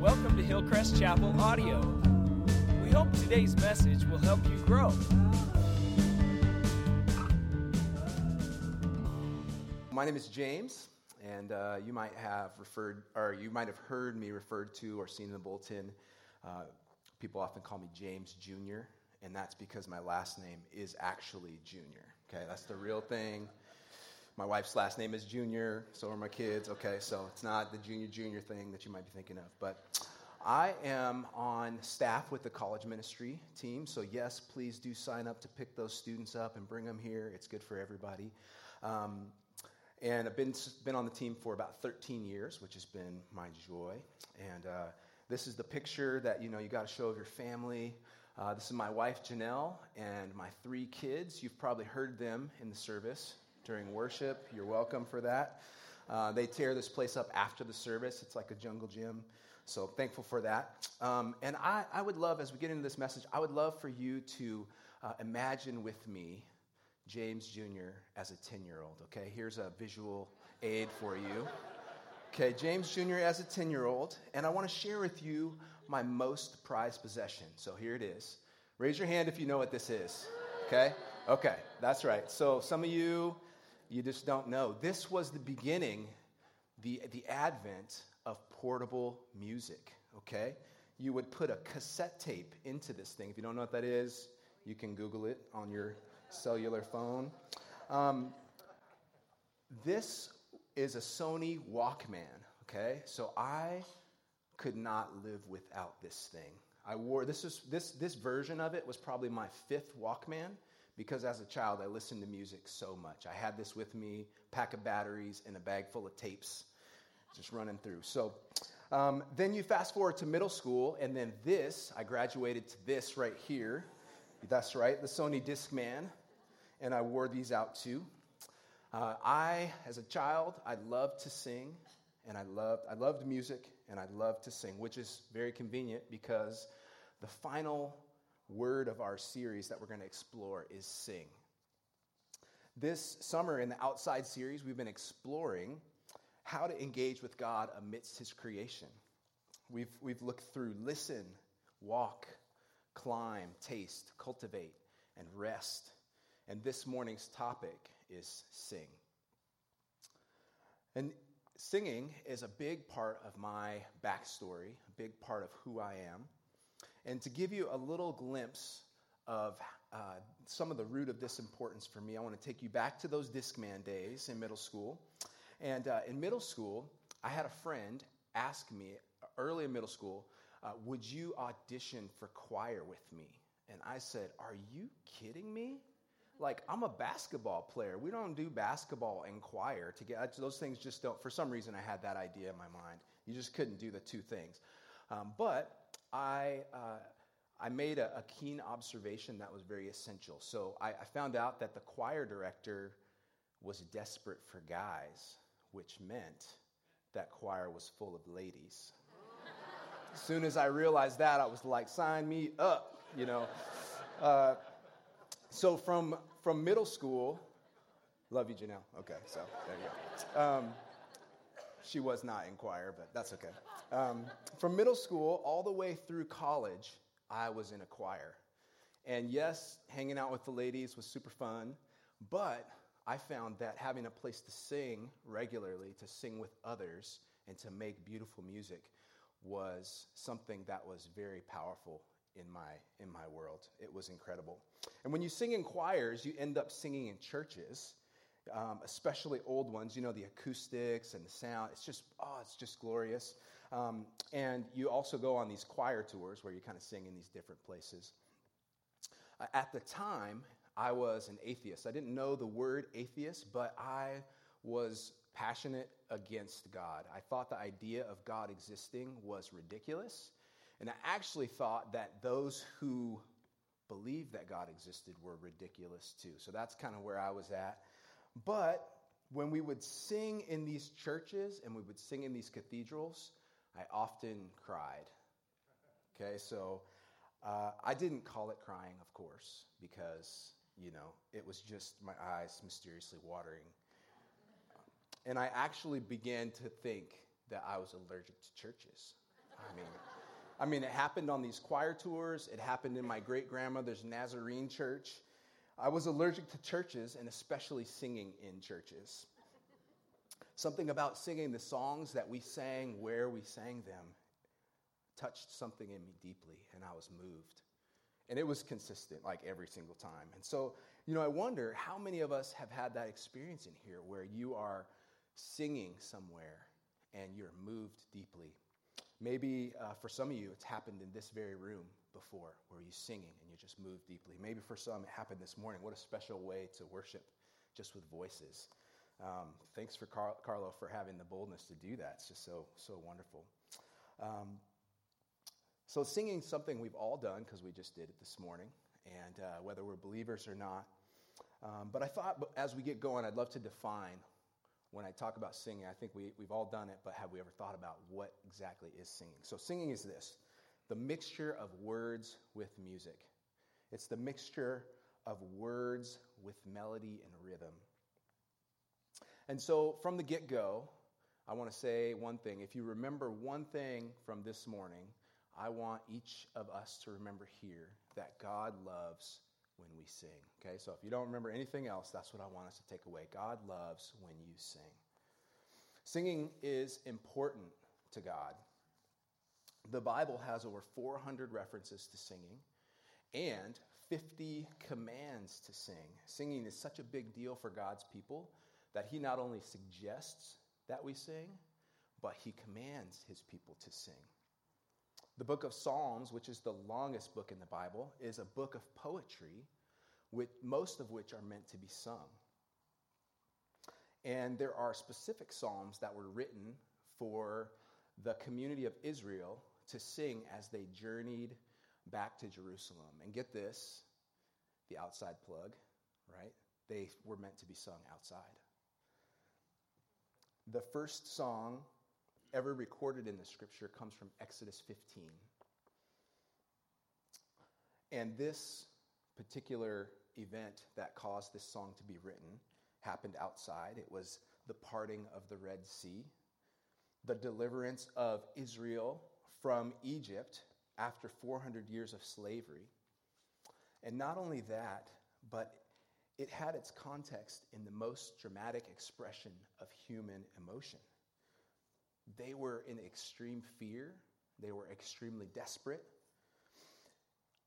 Welcome to Hillcrest Chapel Audio. We hope today's message will help you grow. My name is James, and uh, you might have referred, or you might have heard me referred to or seen in the bulletin. Uh, people often call me James Jr., and that's because my last name is actually Junior. Okay, that's the real thing. My wife's last name is Junior, so are my kids. Okay, so it's not the Junior Junior thing that you might be thinking of. But I am on staff with the college ministry team, so yes, please do sign up to pick those students up and bring them here. It's good for everybody. Um, and I've been, been on the team for about 13 years, which has been my joy. And uh, this is the picture that you know you got to show of your family. Uh, this is my wife Janelle and my three kids. You've probably heard them in the service during worship. You're welcome for that. Uh, they tear this place up after the service. It's like a jungle gym. So thankful for that. Um, and I, I, would love, as we get into this message, I would love for you to uh, imagine with me James Jr. as a 10 year old. Okay, here's a visual aid for you. Okay, James Jr. as a 10 year old. And I want to share with you my most prized possession. So here it is. Raise your hand if you know what this is. Okay? Okay, that's right. So some of you, you just don't know. This was the beginning, the, the advent of portable music, okay? You would put a cassette tape into this thing. If you don't know what that is, you can Google it on your cellular phone. Um, this is a Sony Walkman, okay? So I could not live without this thing. I wore this is this this version of it was probably my fifth Walkman because as a child I listened to music so much. I had this with me, pack of batteries, and a bag full of tapes, just running through. So um, then you fast forward to middle school, and then this, I graduated to this right here. That's right, the Sony Discman, and I wore these out too. Uh, I, as a child, I loved to sing, and I loved, I loved music, and I loved to sing, which is very convenient because the final word of our series that we're going to explore is sing. This summer in the Outside series, we've been exploring how to engage with God amidst His creation. We've, we've looked through listen, walk, climb, taste, cultivate, and rest. And this morning's topic is sing. And singing is a big part of my backstory, a big part of who I am. And to give you a little glimpse of uh, some of the root of this importance for me, I want to take you back to those Discman days in middle school. And uh, in middle school, I had a friend ask me early in middle school, uh, Would you audition for choir with me? And I said, Are you kidding me? Like, I'm a basketball player. We don't do basketball and choir together. Those things just don't, for some reason, I had that idea in my mind. You just couldn't do the two things. Um, but I, uh, I made a, a, keen observation that was very essential. So I, I found out that the choir director was desperate for guys, which meant that choir was full of ladies. as soon as I realized that, I was like, sign me up, you know. Uh, so from, from middle school, love you, Janelle. Okay, so there you go. Um, she was not in choir, but that's okay. Um, from middle school all the way through college, I was in a choir. And yes, hanging out with the ladies was super fun, but I found that having a place to sing regularly, to sing with others, and to make beautiful music was something that was very powerful in my in my world. It was incredible. And when you sing in choirs, you end up singing in churches um, especially old ones. You know, the acoustics and the sound. It's just, oh, it's just glorious. Um, and you also go on these choir tours where you kind of sing in these different places. Uh, at the time, I was an atheist. I didn't know the word atheist, but I was passionate against God. I thought the idea of God existing was ridiculous. And I actually thought that those who believed that God existed were ridiculous too. So that's kind of where I was at. But when we would sing in these churches and we would sing in these cathedrals, I often cried. Okay, so uh, I didn't call it crying, of course, because, you know, it was just my eyes mysteriously watering. And I actually began to think that I was allergic to churches. I mean, I mean, it happened on these choir tours. It happened in my great grandmother's Nazarene church. I was allergic to churches and especially singing in churches. Something about singing the songs that we sang where we sang them touched something in me deeply, and I was moved. And it was consistent, like every single time. And so, you know, I wonder how many of us have had that experience in here where you are singing somewhere and you're moved deeply. Maybe uh, for some of you, it's happened in this very room before where you're singing and you just move deeply. Maybe for some, it happened this morning. What a special way to worship just with voices. Um, thanks for Car- Carlo for having the boldness to do that. It's just so, so wonderful. Um, so, singing something we've all done because we just did it this morning, and uh, whether we're believers or not. Um, but I thought as we get going, I'd love to define when I talk about singing. I think we, we've all done it, but have we ever thought about what exactly is singing? So, singing is this the mixture of words with music, it's the mixture of words with melody and rhythm. And so, from the get go, I want to say one thing. If you remember one thing from this morning, I want each of us to remember here that God loves when we sing. Okay, so if you don't remember anything else, that's what I want us to take away. God loves when you sing. Singing is important to God. The Bible has over 400 references to singing and 50 commands to sing. Singing is such a big deal for God's people that he not only suggests that we sing, but he commands his people to sing. The book of Psalms, which is the longest book in the Bible, is a book of poetry, with most of which are meant to be sung. And there are specific psalms that were written for the community of Israel to sing as they journeyed back to Jerusalem. And get this the outside plug, right? They were meant to be sung outside. The first song ever recorded in the scripture comes from Exodus 15. And this particular event that caused this song to be written happened outside. It was the parting of the Red Sea, the deliverance of Israel from Egypt after 400 years of slavery. And not only that, but it had its context in the most dramatic expression of human emotion. They were in extreme fear, they were extremely desperate,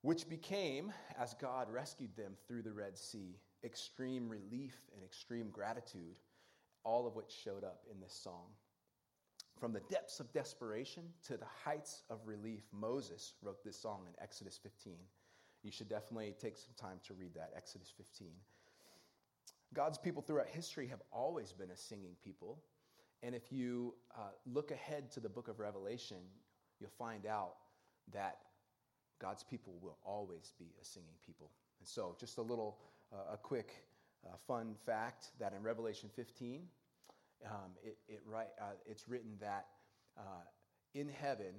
which became, as God rescued them through the Red Sea, extreme relief and extreme gratitude, all of which showed up in this song. From the depths of desperation to the heights of relief, Moses wrote this song in Exodus 15. You should definitely take some time to read that, Exodus 15. God's people throughout history have always been a singing people. And if you uh, look ahead to the book of Revelation, you'll find out that God's people will always be a singing people. And so, just a little, uh, a quick uh, fun fact that in Revelation 15, um, it, it write, uh, it's written that uh, in heaven,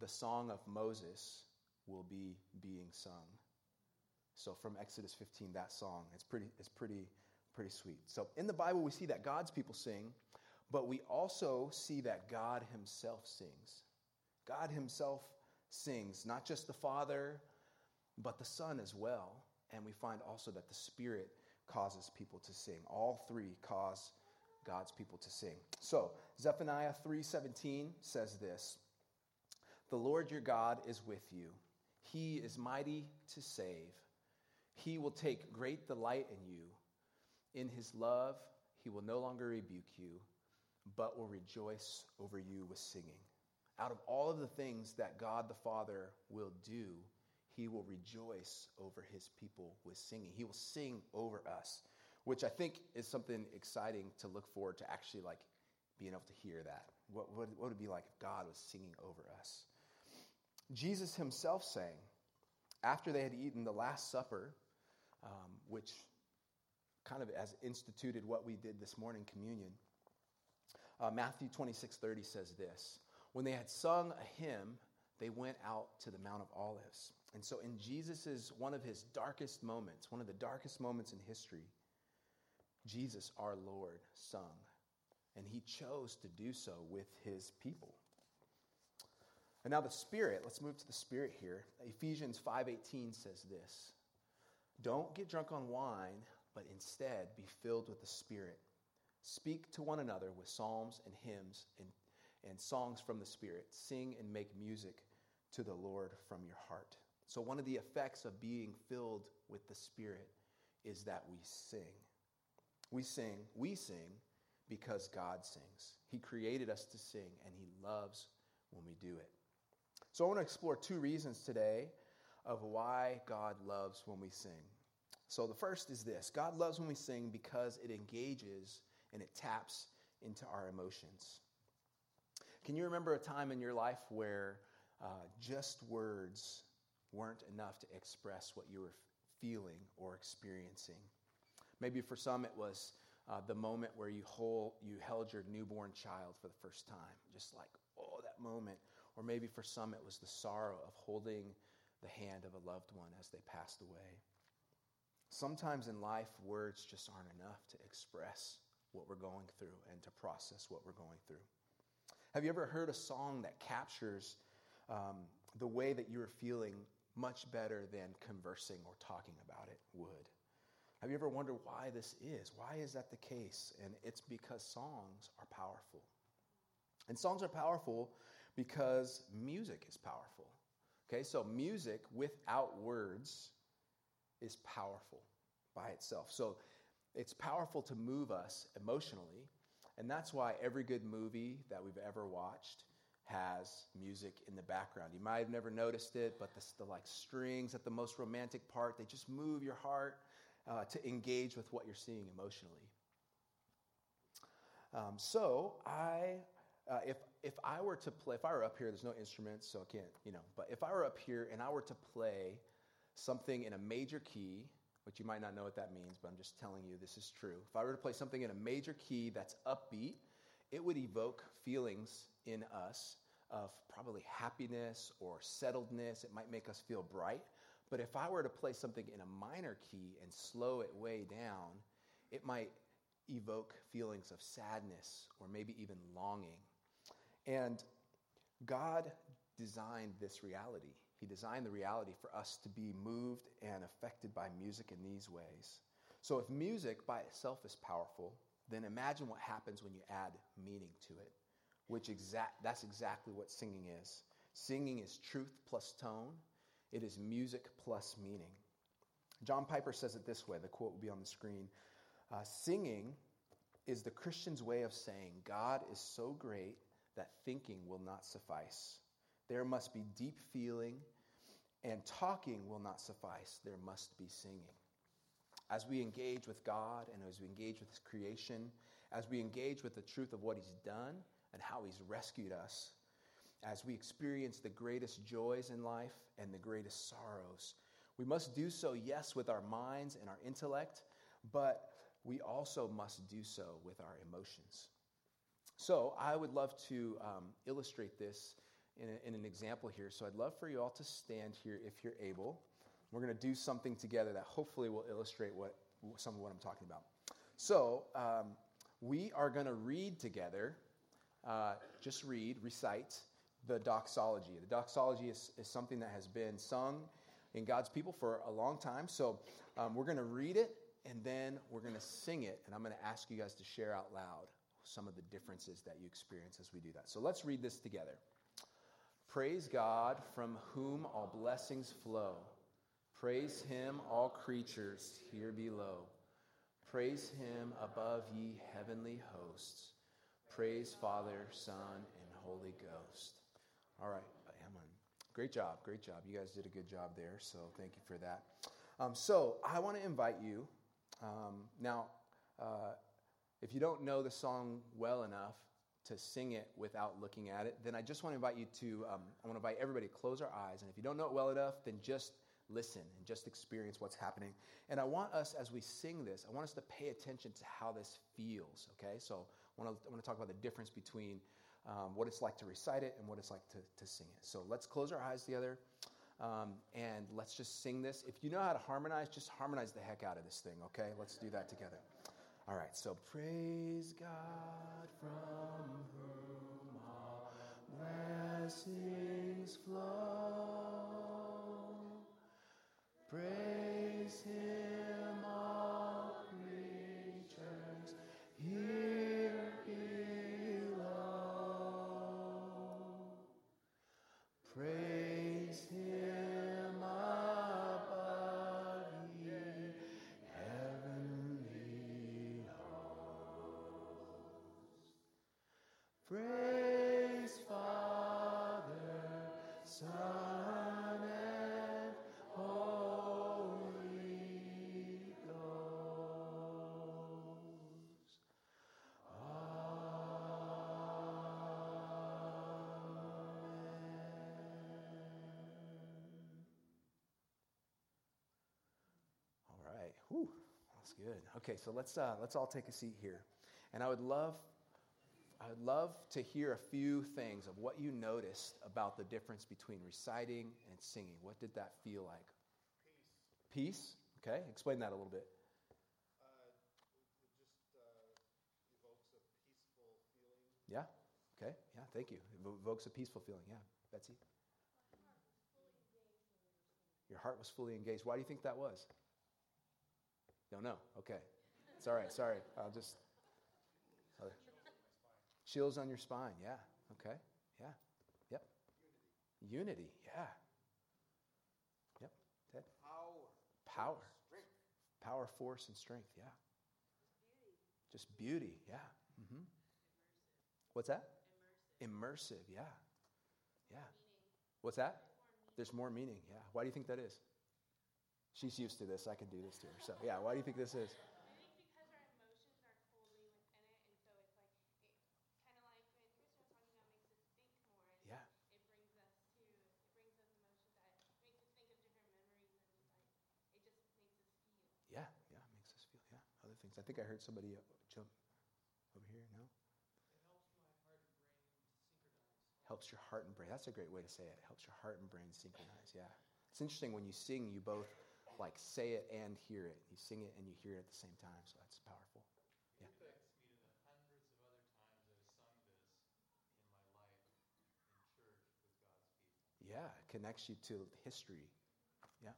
the song of Moses will be being sung. So from Exodus 15, that song, it's pretty, it's pretty, pretty sweet. So in the Bible, we see that God's people sing, but we also see that God Himself sings. God Himself sings, not just the Father, but the Son as well. And we find also that the Spirit causes people to sing. All three cause God's people to sing. So, Zephaniah 3:17 says this: "The Lord your God is with you. He is mighty to save. He will take great delight in you. In his love, he will no longer rebuke you, but will rejoice over you with singing. Out of all of the things that God the Father will do, he will rejoice over his people with singing. He will sing over us, which I think is something exciting to look forward to actually like being able to hear that. What, what, what would it be like if God was singing over us? Jesus himself sang after they had eaten the Last Supper, um, which kind of as instituted what we did this morning, communion. Uh, Matthew 26 30 says this When they had sung a hymn, they went out to the Mount of Olives. And so, in Jesus' one of his darkest moments, one of the darkest moments in history, Jesus, our Lord, sung. And he chose to do so with his people. And now the Spirit, let's move to the Spirit here. Ephesians 5:18 says this. Don't get drunk on wine, but instead be filled with the Spirit. Speak to one another with psalms and hymns and, and songs from the Spirit. Sing and make music to the Lord from your heart. So, one of the effects of being filled with the Spirit is that we sing. We sing, we sing because God sings. He created us to sing, and He loves when we do it. So, I want to explore two reasons today of why God loves when we sing. So, the first is this God loves when we sing because it engages and it taps into our emotions. Can you remember a time in your life where uh, just words weren't enough to express what you were feeling or experiencing? Maybe for some it was uh, the moment where you, hold, you held your newborn child for the first time, just like, oh, that moment. Or maybe for some it was the sorrow of holding the hand of a loved one as they passed away. Sometimes in life, words just aren't enough to express what we're going through and to process what we're going through. Have you ever heard a song that captures um, the way that you're feeling much better than conversing or talking about it would? Have you ever wondered why this is? Why is that the case? And it's because songs are powerful. And songs are powerful because music is powerful. Okay, so music without words is powerful by itself. So it's powerful to move us emotionally, and that's why every good movie that we've ever watched has music in the background. You might have never noticed it, but the, the like strings at the most romantic part, they just move your heart uh, to engage with what you're seeing emotionally. Um, so I, uh, if if I were to play, if I were up here, there's no instruments, so I can't, you know. But if I were up here and I were to play something in a major key which you might not know what that means, but I'm just telling you this is true. If I were to play something in a major key that's upbeat, it would evoke feelings in us of probably happiness or settledness. It might make us feel bright. But if I were to play something in a minor key and slow it way down, it might evoke feelings of sadness or maybe even longing. And God designed this reality. He designed the reality for us to be moved and affected by music in these ways. So, if music by itself is powerful, then imagine what happens when you add meaning to it, which exact, that's exactly what singing is. Singing is truth plus tone, it is music plus meaning. John Piper says it this way the quote will be on the screen uh, Singing is the Christian's way of saying, God is so great that thinking will not suffice. There must be deep feeling, and talking will not suffice. There must be singing. As we engage with God and as we engage with His creation, as we engage with the truth of what He's done and how He's rescued us, as we experience the greatest joys in life and the greatest sorrows, we must do so, yes, with our minds and our intellect, but we also must do so with our emotions. So, I would love to um, illustrate this in, a, in an example here. So I'd love for you all to stand here if you're able. We're going to do something together that hopefully will illustrate what some of what I'm talking about. So um, we are going to read together, uh, just read, recite the doxology. The doxology is, is something that has been sung in God's people for a long time. So um, we're going to read it and then we're going to sing it. And I'm going to ask you guys to share out loud some of the differences that you experience as we do that. So let's read this together. Praise God from whom all blessings flow. Praise him, all creatures here below. Praise him above ye heavenly hosts. Praise Father, Son, and Holy Ghost. All right, Amen. Great job, great job. You guys did a good job there, so thank you for that. Um, so I want to invite you. Um, now, uh, if you don't know the song well enough, to sing it without looking at it, then I just want to invite you to, um, I want to invite everybody to close our eyes. And if you don't know it well enough, then just listen and just experience what's happening. And I want us, as we sing this, I want us to pay attention to how this feels, okay? So I want to, I want to talk about the difference between um, what it's like to recite it and what it's like to, to sing it. So let's close our eyes together. Um, and let's just sing this. If you know how to harmonize, just harmonize the heck out of this thing, okay? Let's do that together. All right, so praise God from whom all blessings flow. Praise Him. Whew, that's good. Okay, so let's uh, let's all take a seat here, and I would love I'd love to hear a few things of what you noticed about the difference between reciting and singing. What did that feel like? Peace. Peace. Okay, explain that a little bit. Uh, it, it just uh, evokes a peaceful feeling. Yeah. Okay. Yeah. Thank you. It evokes a peaceful feeling. Yeah, Betsy. Your heart was fully engaged. Why do you think that was? Don't know. Okay. It's all right. Sorry. I'll just. Other. Chills on your spine. Yeah. Okay. Yeah. Yep. Unity. Yeah. Yep. Ted. Power. Power. Strength. Power, force, and strength. Yeah. Just beauty. Yeah. Mm-hmm. What's that? Immersive. Yeah. Yeah. What's that? There's more meaning. Yeah. Why do you think that is? She's used to this. I can do this to her. So, yeah. Why do you think this is? I think because our emotions are fully within it, and so it's like kind of like when Kristen was talking about makes us think more. Yeah. It brings us to it brings us emotions that makes us think of different memories and like it just makes us feel. Yeah. Yeah. It makes us feel. Yeah. Other things. I think I heard somebody uh, jump over here. No? It helps your heart and brain. That's a great way to say it. Helps your heart and brain synchronize. Yeah. It's interesting when you sing, you both like say it and hear it. You sing it and you hear it at the same time. So that's powerful. Yeah. connects me to the hundreds of other times I've sung this in my life in church with God's people. Yeah. It connects you to history. Yeah.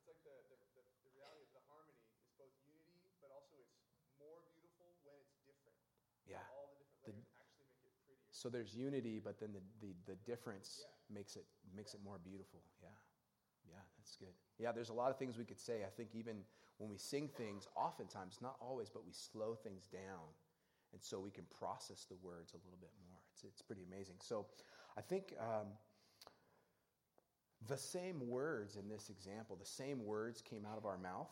It's like the, the, the, the reality of the harmony is both unity, but also it's more beautiful when it's different. Yeah. All the different The- actually make it prettier. So there's unity, but then the, the, the difference Yeah. makes it makes it more beautiful. Yeah. Yeah, that's good. Yeah, there's a lot of things we could say. I think even when we sing things, oftentimes, not always, but we slow things down. And so we can process the words a little bit more. It's, it's pretty amazing. So I think um, the same words in this example, the same words came out of our mouth,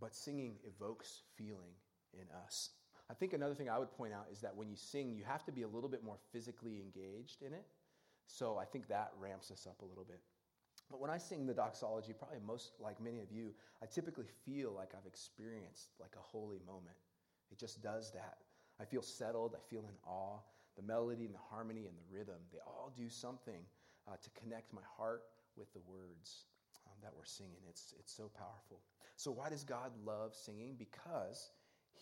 but singing evokes feeling in us. I think another thing I would point out is that when you sing, you have to be a little bit more physically engaged in it. So I think that ramps us up a little bit. But when I sing the doxology, probably most like many of you, I typically feel like I've experienced like a holy moment. It just does that. I feel settled, I feel in awe. The melody and the harmony and the rhythm, they all do something uh, to connect my heart with the words um, that we're singing. It's, it's so powerful. So, why does God love singing? Because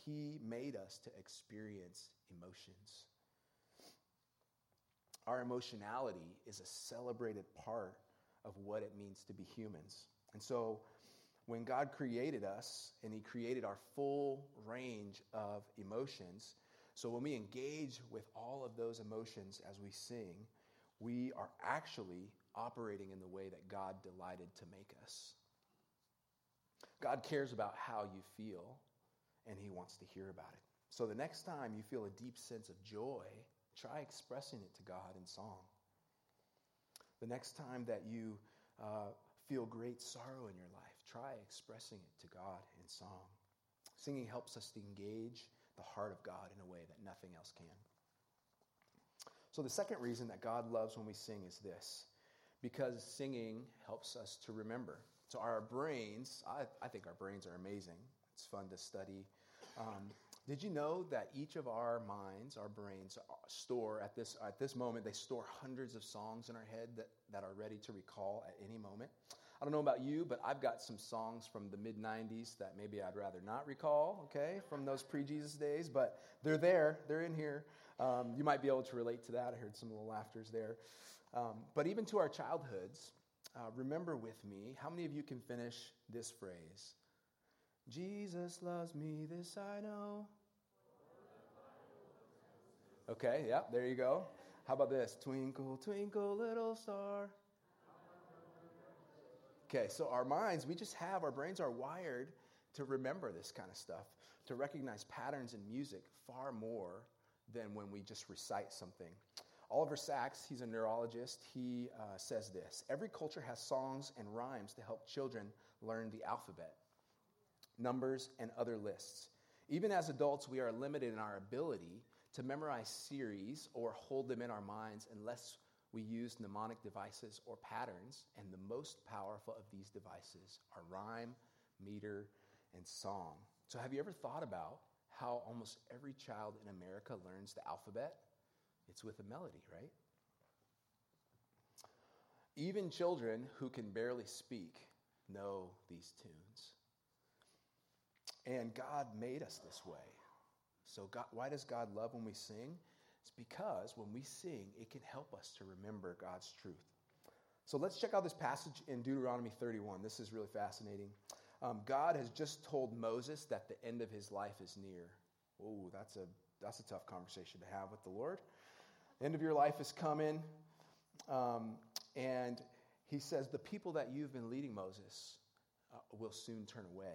He made us to experience emotions. Our emotionality is a celebrated part of what it means to be humans. And so, when God created us and He created our full range of emotions, so when we engage with all of those emotions as we sing, we are actually operating in the way that God delighted to make us. God cares about how you feel, and He wants to hear about it. So the next time you feel a deep sense of joy, try expressing it to God in song. The next time that you uh, feel great sorrow in your life, try expressing it to God in song. Singing helps us to engage the heart of God in a way that nothing else can. So, the second reason that God loves when we sing is this because singing helps us to remember. So, our brains, I, I think our brains are amazing. It's fun to study. Um, did you know that each of our minds, our brains, store at this, at this moment, they store hundreds of songs in our head that, that are ready to recall at any moment? I don't know about you, but I've got some songs from the mid 90s that maybe I'd rather not recall, okay, from those pre Jesus days, but they're there, they're in here. Um, you might be able to relate to that. I heard some little laughters there. Um, but even to our childhoods, uh, remember with me, how many of you can finish this phrase? Jesus loves me, this I know. Okay, yeah, there you go. How about this? Twinkle, twinkle, little star. Okay, so our minds, we just have, our brains are wired to remember this kind of stuff, to recognize patterns in music far more than when we just recite something. Oliver Sacks, he's a neurologist, he uh, says this Every culture has songs and rhymes to help children learn the alphabet, numbers, and other lists. Even as adults, we are limited in our ability to memorize series or hold them in our minds unless we use mnemonic devices or patterns, and the most powerful of these devices are rhyme, meter, and song. So, have you ever thought about how almost every child in America learns the alphabet? It's with a melody, right? Even children who can barely speak know these tunes. And God made us this way. So, God, why does God love when we sing? It's because when we sing, it can help us to remember God's truth. So, let's check out this passage in Deuteronomy 31. This is really fascinating. Um, God has just told Moses that the end of his life is near. Oh, that's a, that's a tough conversation to have with the Lord. End of your life is coming. Um, and he says, The people that you've been leading, Moses, uh, will soon turn away.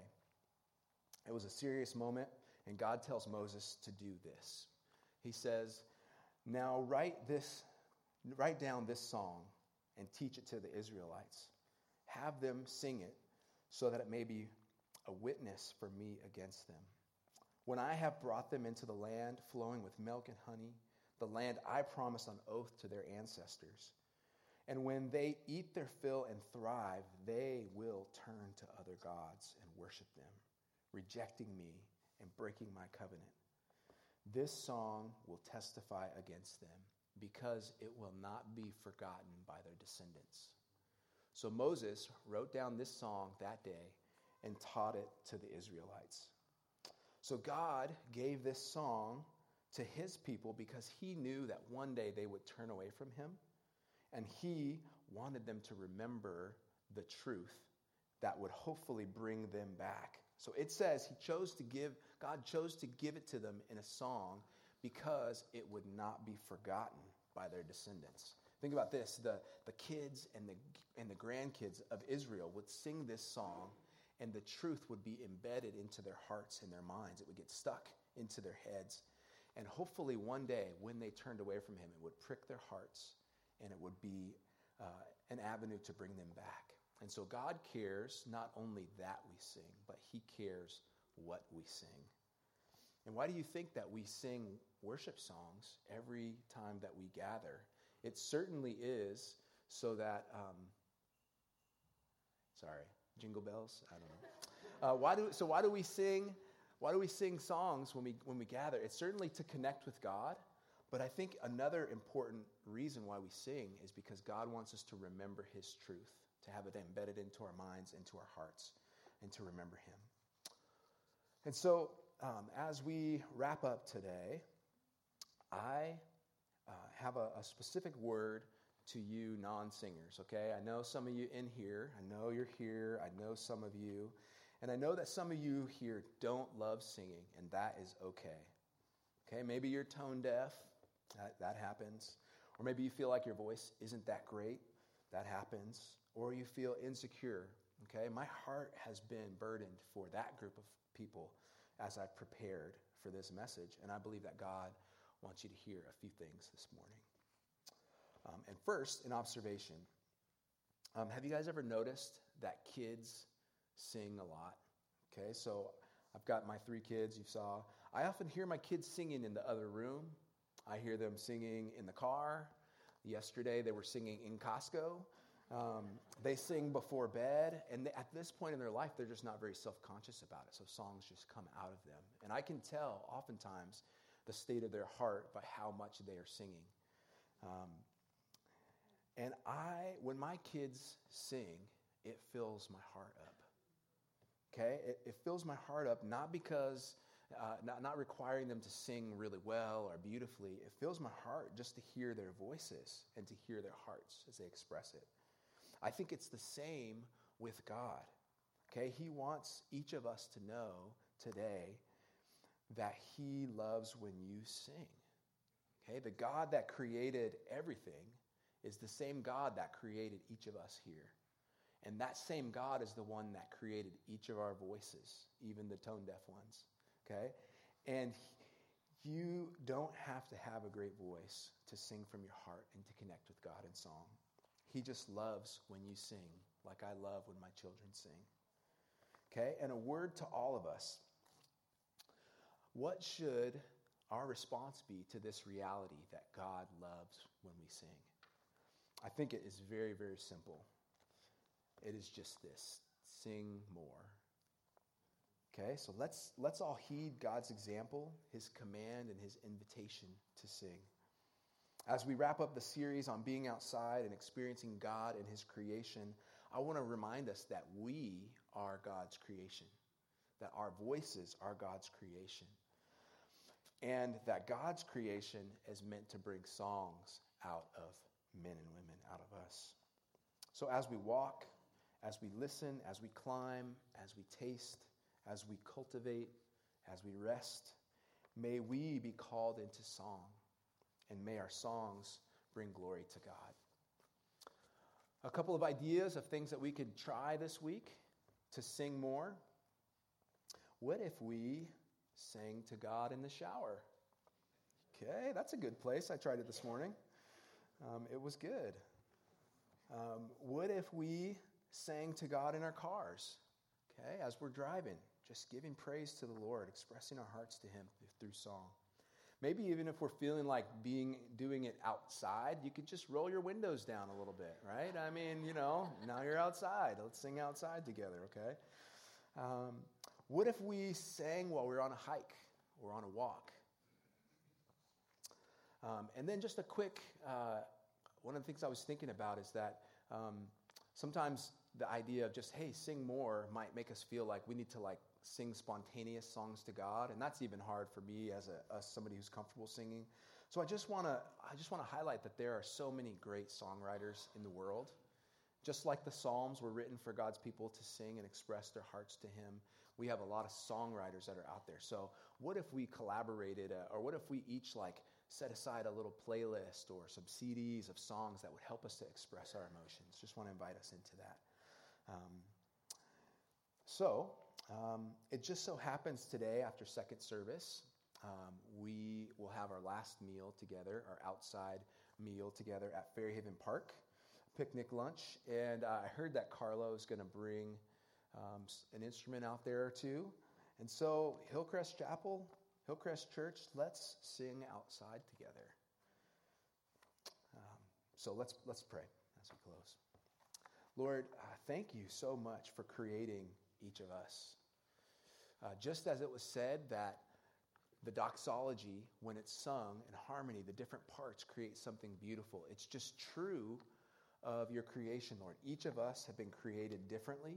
It was a serious moment, and God tells Moses to do this. He says, Now write this, write down this song and teach it to the Israelites. Have them sing it so that it may be a witness for me against them. When I have brought them into the land flowing with milk and honey, the land I promised on oath to their ancestors. And when they eat their fill and thrive, they will turn to other gods and worship them, rejecting me and breaking my covenant. This song will testify against them because it will not be forgotten by their descendants. So Moses wrote down this song that day and taught it to the Israelites. So God gave this song to his people because he knew that one day they would turn away from him and he wanted them to remember the truth that would hopefully bring them back. So it says he chose to give, God chose to give it to them in a song because it would not be forgotten by their descendants. Think about this the, the kids and the, and the grandkids of Israel would sing this song, and the truth would be embedded into their hearts and their minds. It would get stuck into their heads. And hopefully, one day, when they turned away from him, it would prick their hearts and it would be uh, an avenue to bring them back. And so, God cares not only that we sing, but He cares what we sing. And why do you think that we sing worship songs every time that we gather? It certainly is so that, um, sorry, jingle bells? I don't know. Uh, why do, so, why do we sing? Why do we sing songs when we, when we gather? It's certainly to connect with God, but I think another important reason why we sing is because God wants us to remember His truth, to have it embedded into our minds, into our hearts, and to remember Him. And so, um, as we wrap up today, I uh, have a, a specific word to you non singers, okay? I know some of you in here, I know you're here, I know some of you, and I know that some of you here don't love singing, and that is okay. Okay, maybe you're tone deaf, that, that happens. Or maybe you feel like your voice isn't that great, that happens. Or you feel insecure, okay? My heart has been burdened for that group of people as I've prepared for this message, and I believe that God wants you to hear a few things this morning. Um, and first, an observation. Um, have you guys ever noticed that kids sing a lot. Okay, so I've got my three kids, you saw. I often hear my kids singing in the other room. I hear them singing in the car. Yesterday, they were singing in Costco. Um, they sing before bed, and they, at this point in their life, they're just not very self conscious about it. So songs just come out of them. And I can tell oftentimes the state of their heart by how much they are singing. Um, and I, when my kids sing, it fills my heart up. Okay? It, it fills my heart up not because, uh, not, not requiring them to sing really well or beautifully. It fills my heart just to hear their voices and to hear their hearts as they express it. I think it's the same with God. Okay? He wants each of us to know today that He loves when you sing. Okay? The God that created everything is the same God that created each of us here. And that same God is the one that created each of our voices, even the tone deaf ones. Okay? And You don't have to have a great voice to sing from your heart and to connect with God in song. He just loves when you sing, like I love when my children sing. Okay? And a word to all of us. What should our response be to this reality that God loves when we sing? I think it is very, very simple. It is just this sing more. Okay, so let's, let's all heed God's example, his command, and his invitation to sing. As we wrap up the series on being outside and experiencing God and his creation, I want to remind us that we are God's creation, that our voices are God's creation, and that God's creation is meant to bring songs out of men and women, out of us. So as we walk, as we listen, as we climb, as we taste, as we cultivate, as we rest, may we be called into song, and may our songs bring glory to God. A couple of ideas of things that we could try this week to sing more. What if we sang to God in the shower? Okay, that's a good place. I tried it this morning. Um, it was good. Um, what if we sang to God in our cars? Okay, as we're driving, just giving praise to the Lord, expressing our hearts to Him through song. Maybe even if we're feeling like being doing it outside, you could just roll your windows down a little bit, right? I mean, you know, now you're outside. Let's sing outside together, okay? Um, what if we sang while we are on a hike or on a walk? Um, and then just a quick, uh, one of the things I was thinking about is that um, sometimes the idea of just hey sing more might make us feel like we need to like sing spontaneous songs to god and that's even hard for me as a as somebody who's comfortable singing. So i just want to i just want to highlight that there are so many great songwriters in the world. Just like the psalms were written for god's people to sing and express their hearts to him we have a lot of songwriters that are out there. So what if we collaborated uh, or what if we each like set aside a little playlist or some cds of songs that would help us to express our emotions? Just want to invite us into that. Um, so, um, it just so happens today, after second service, um, we will have our last meal together, our outside meal together at Fairhaven Park, picnic lunch. And uh, I heard that Carlo is going to bring um, an instrument out there two. And so, Hillcrest Chapel, Hillcrest Church, let's sing outside together. Um, so let's let's pray as we close. Lord, uh, thank you so much for creating each of us. Uh, just as it was said that the doxology, when it's sung in harmony, the different parts create something beautiful. It's just true of your creation, Lord. Each of us have been created differently,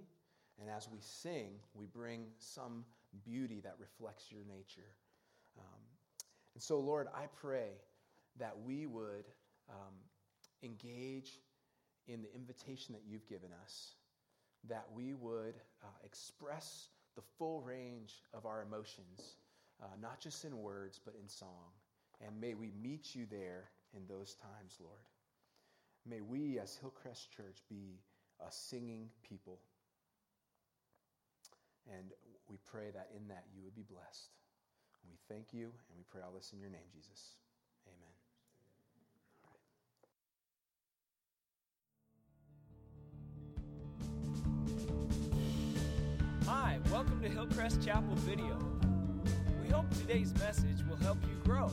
and as we sing, we bring some beauty that reflects your nature. Um, and so, Lord, I pray that we would um, engage in the invitation that you've given us, that we would uh, express the full range of our emotions, uh, not just in words, but in song. And may we meet you there in those times, Lord. May we, as Hillcrest Church, be a singing people. And we pray that in that you would be blessed. We thank you and we pray all this in your name, Jesus. Welcome to Hillcrest Chapel Video. We hope today's message will help you grow.